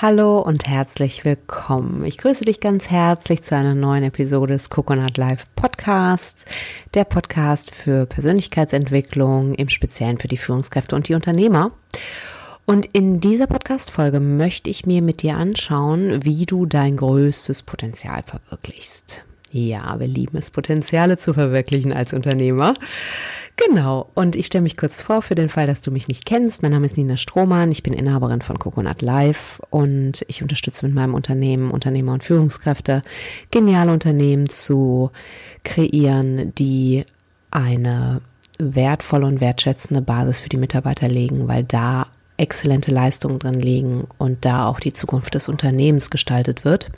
Hallo und herzlich willkommen. Ich grüße dich ganz herzlich zu einer neuen Episode des Coconut Live Podcasts, der Podcast für Persönlichkeitsentwicklung, im Speziellen für die Führungskräfte und die Unternehmer. Und in dieser Podcast-Folge möchte ich mir mit dir anschauen, wie du dein größtes Potenzial verwirklichst. Ja, wir lieben es, Potenziale zu verwirklichen als Unternehmer. Genau. Und ich stelle mich kurz vor für den Fall, dass du mich nicht kennst. Mein Name ist Nina Strohmann. Ich bin Inhaberin von Coconut Life und ich unterstütze mit meinem Unternehmen Unternehmer und Führungskräfte, geniale Unternehmen zu kreieren, die eine wertvolle und wertschätzende Basis für die Mitarbeiter legen, weil da exzellente Leistungen drin liegen und da auch die Zukunft des Unternehmens gestaltet wird.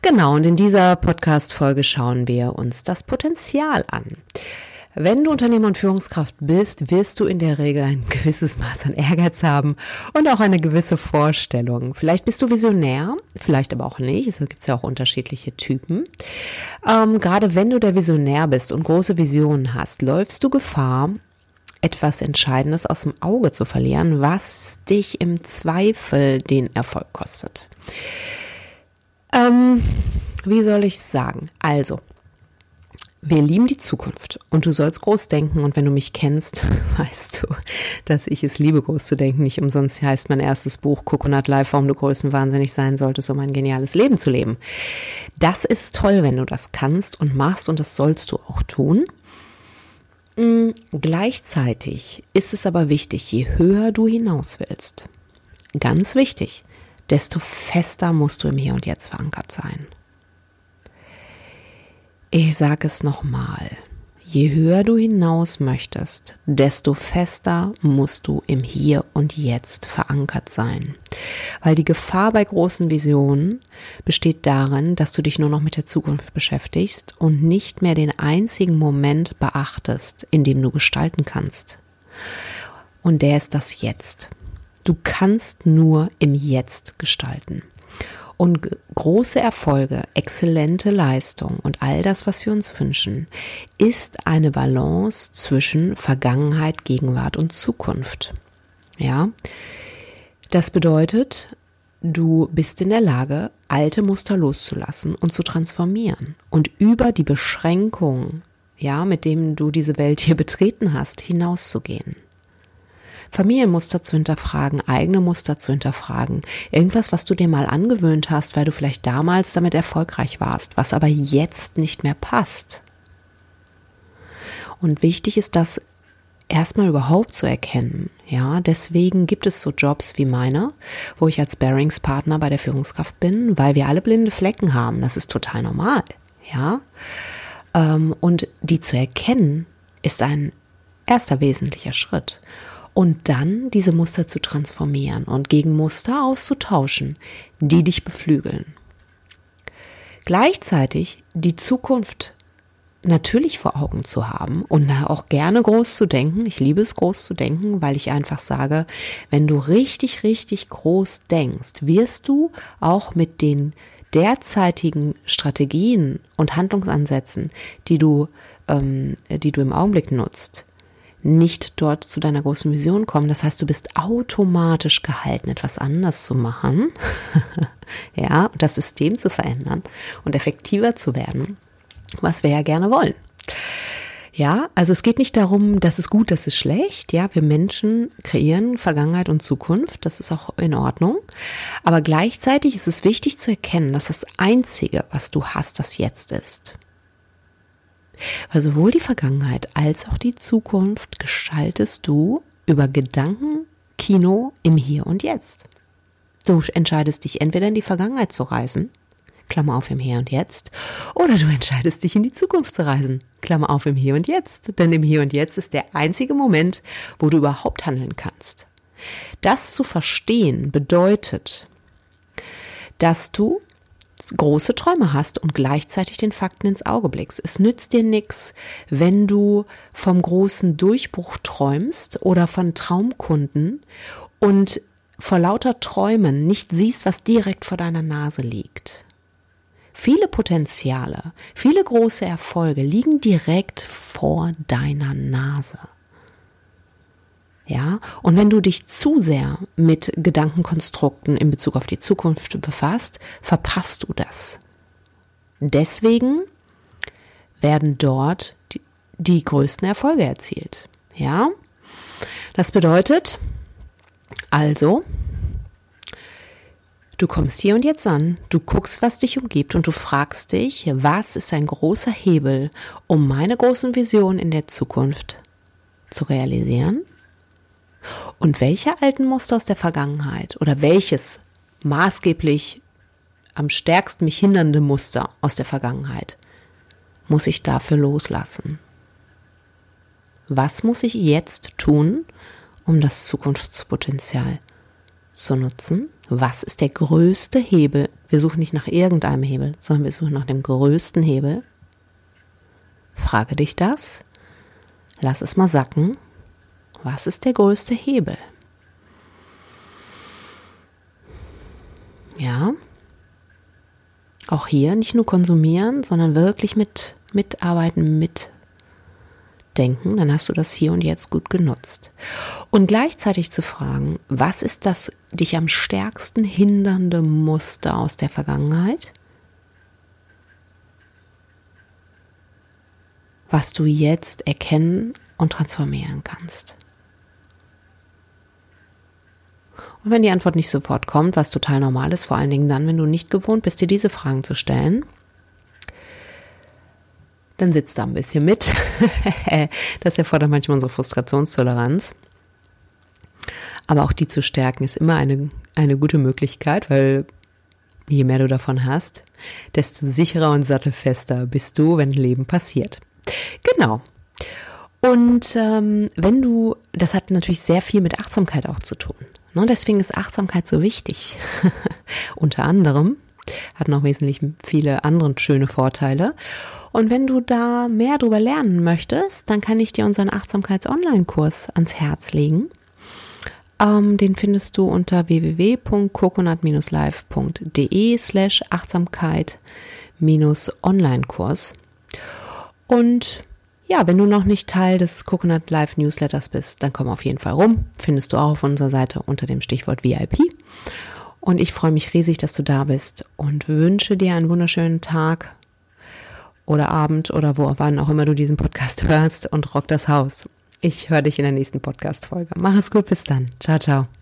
Genau, und in dieser Podcast-Folge schauen wir uns das Potenzial an. Wenn du Unternehmer und Führungskraft bist, wirst du in der Regel ein gewisses Maß an Ehrgeiz haben und auch eine gewisse Vorstellung. Vielleicht bist du Visionär, vielleicht aber auch nicht. Es gibt ja auch unterschiedliche Typen. Ähm, gerade wenn du der Visionär bist und große Visionen hast, läufst du Gefahr, etwas Entscheidendes aus dem Auge zu verlieren, was dich im Zweifel den Erfolg kostet. Ähm, wie soll ich sagen? Also, wir lieben die Zukunft und du sollst groß denken und wenn du mich kennst, weißt du, dass ich es liebe, groß zu denken. Nicht umsonst heißt mein erstes Buch Coconut Life, warum du größenwahnsinnig sein solltest, um ein geniales Leben zu leben. Das ist toll, wenn du das kannst und machst und das sollst du auch tun. Mm, gleichzeitig ist es aber wichtig, je höher du hinaus willst, ganz wichtig, desto fester musst du im Hier und Jetzt verankert sein. Ich sage es nochmal. Je höher du hinaus möchtest, desto fester musst du im Hier und Jetzt verankert sein. Weil die Gefahr bei großen Visionen besteht darin, dass du dich nur noch mit der Zukunft beschäftigst und nicht mehr den einzigen Moment beachtest, in dem du gestalten kannst. Und der ist das Jetzt. Du kannst nur im Jetzt gestalten. Und große Erfolge, exzellente Leistung und all das, was wir uns wünschen, ist eine Balance zwischen Vergangenheit, Gegenwart und Zukunft. Ja, das bedeutet, du bist in der Lage, alte Muster loszulassen und zu transformieren und über die Beschränkungen, ja, mit denen du diese Welt hier betreten hast, hinauszugehen. Familienmuster zu hinterfragen, eigene Muster zu hinterfragen, irgendwas, was du dir mal angewöhnt hast, weil du vielleicht damals damit erfolgreich warst, was aber jetzt nicht mehr passt. Und wichtig ist das erstmal überhaupt zu erkennen. Ja, deswegen gibt es so Jobs wie meine, wo ich als Bearingspartner bei der Führungskraft bin, weil wir alle blinde Flecken haben. Das ist total normal. Ja, ähm, und die zu erkennen ist ein erster wesentlicher Schritt und dann diese Muster zu transformieren und gegen Muster auszutauschen, die dich beflügeln. Gleichzeitig die Zukunft natürlich vor Augen zu haben und auch gerne groß zu denken. Ich liebe es groß zu denken, weil ich einfach sage, wenn du richtig, richtig groß denkst, wirst du auch mit den derzeitigen Strategien und Handlungsansätzen, die du, ähm, die du im Augenblick nutzt, nicht dort zu deiner großen Vision kommen. Das heißt, du bist automatisch gehalten, etwas anders zu machen, ja, das System zu verändern und effektiver zu werden, was wir ja gerne wollen. Ja, also es geht nicht darum, dass es gut, dass es schlecht. Ja, wir Menschen kreieren Vergangenheit und Zukunft. Das ist auch in Ordnung. Aber gleichzeitig ist es wichtig zu erkennen, dass das Einzige, was du hast, das Jetzt ist. Weil sowohl die Vergangenheit als auch die Zukunft gestaltest du über Gedankenkino im Hier und Jetzt. Du entscheidest dich entweder in die Vergangenheit zu reisen, Klammer auf im Hier und Jetzt, oder du entscheidest dich in die Zukunft zu reisen, Klammer auf im Hier und Jetzt. Denn im Hier und Jetzt ist der einzige Moment, wo du überhaupt handeln kannst. Das zu verstehen bedeutet, dass du große Träume hast und gleichzeitig den Fakten ins Auge blickst. Es nützt dir nichts, wenn du vom großen Durchbruch träumst oder von Traumkunden und vor lauter Träumen nicht siehst, was direkt vor deiner Nase liegt. Viele Potenziale, viele große Erfolge liegen direkt vor deiner Nase. Ja, und wenn du dich zu sehr mit Gedankenkonstrukten in Bezug auf die Zukunft befasst, verpasst du das. Deswegen werden dort die, die größten Erfolge erzielt. Ja, das bedeutet also, du kommst hier und jetzt an, du guckst, was dich umgibt und du fragst dich, was ist ein großer Hebel, um meine großen Visionen in der Zukunft zu realisieren? Und welche alten Muster aus der Vergangenheit oder welches maßgeblich am stärksten mich hindernde Muster aus der Vergangenheit muss ich dafür loslassen? Was muss ich jetzt tun, um das Zukunftspotenzial zu nutzen? Was ist der größte Hebel? Wir suchen nicht nach irgendeinem Hebel, sondern wir suchen nach dem größten Hebel. Frage dich das. Lass es mal sacken was ist der größte Hebel? Ja. Auch hier nicht nur konsumieren, sondern wirklich mit mitarbeiten, mitdenken, dann hast du das hier und jetzt gut genutzt. Und gleichzeitig zu fragen, was ist das dich am stärksten hindernde Muster aus der Vergangenheit? Was du jetzt erkennen und transformieren kannst. Und wenn die Antwort nicht sofort kommt, was total normal ist, vor allen Dingen dann, wenn du nicht gewohnt bist, dir diese Fragen zu stellen, dann sitzt da ein bisschen mit. das erfordert manchmal unsere Frustrationstoleranz. Aber auch die zu stärken ist immer eine, eine gute Möglichkeit, weil je mehr du davon hast, desto sicherer und sattelfester bist du, wenn Leben passiert. Genau. Und ähm, wenn du, das hat natürlich sehr viel mit Achtsamkeit auch zu tun. Ne? Deswegen ist Achtsamkeit so wichtig. Unter anderem hat noch wesentlich viele andere schöne Vorteile. Und wenn du da mehr darüber lernen möchtest, dann kann ich dir unseren Achtsamkeits-Online-Kurs ans Herz legen. Ähm, den findest du unter www.coconut-live.de slash Achtsamkeit-Online-Kurs. Und ja, wenn du noch nicht Teil des Coconut Live Newsletters bist, dann komm auf jeden Fall rum. Findest du auch auf unserer Seite unter dem Stichwort VIP. Und ich freue mich riesig, dass du da bist und wünsche dir einen wunderschönen Tag oder Abend oder wo wann auch immer du diesen Podcast hörst und rock das Haus. Ich höre dich in der nächsten Podcast-Folge. Mach es gut, bis dann. Ciao, ciao.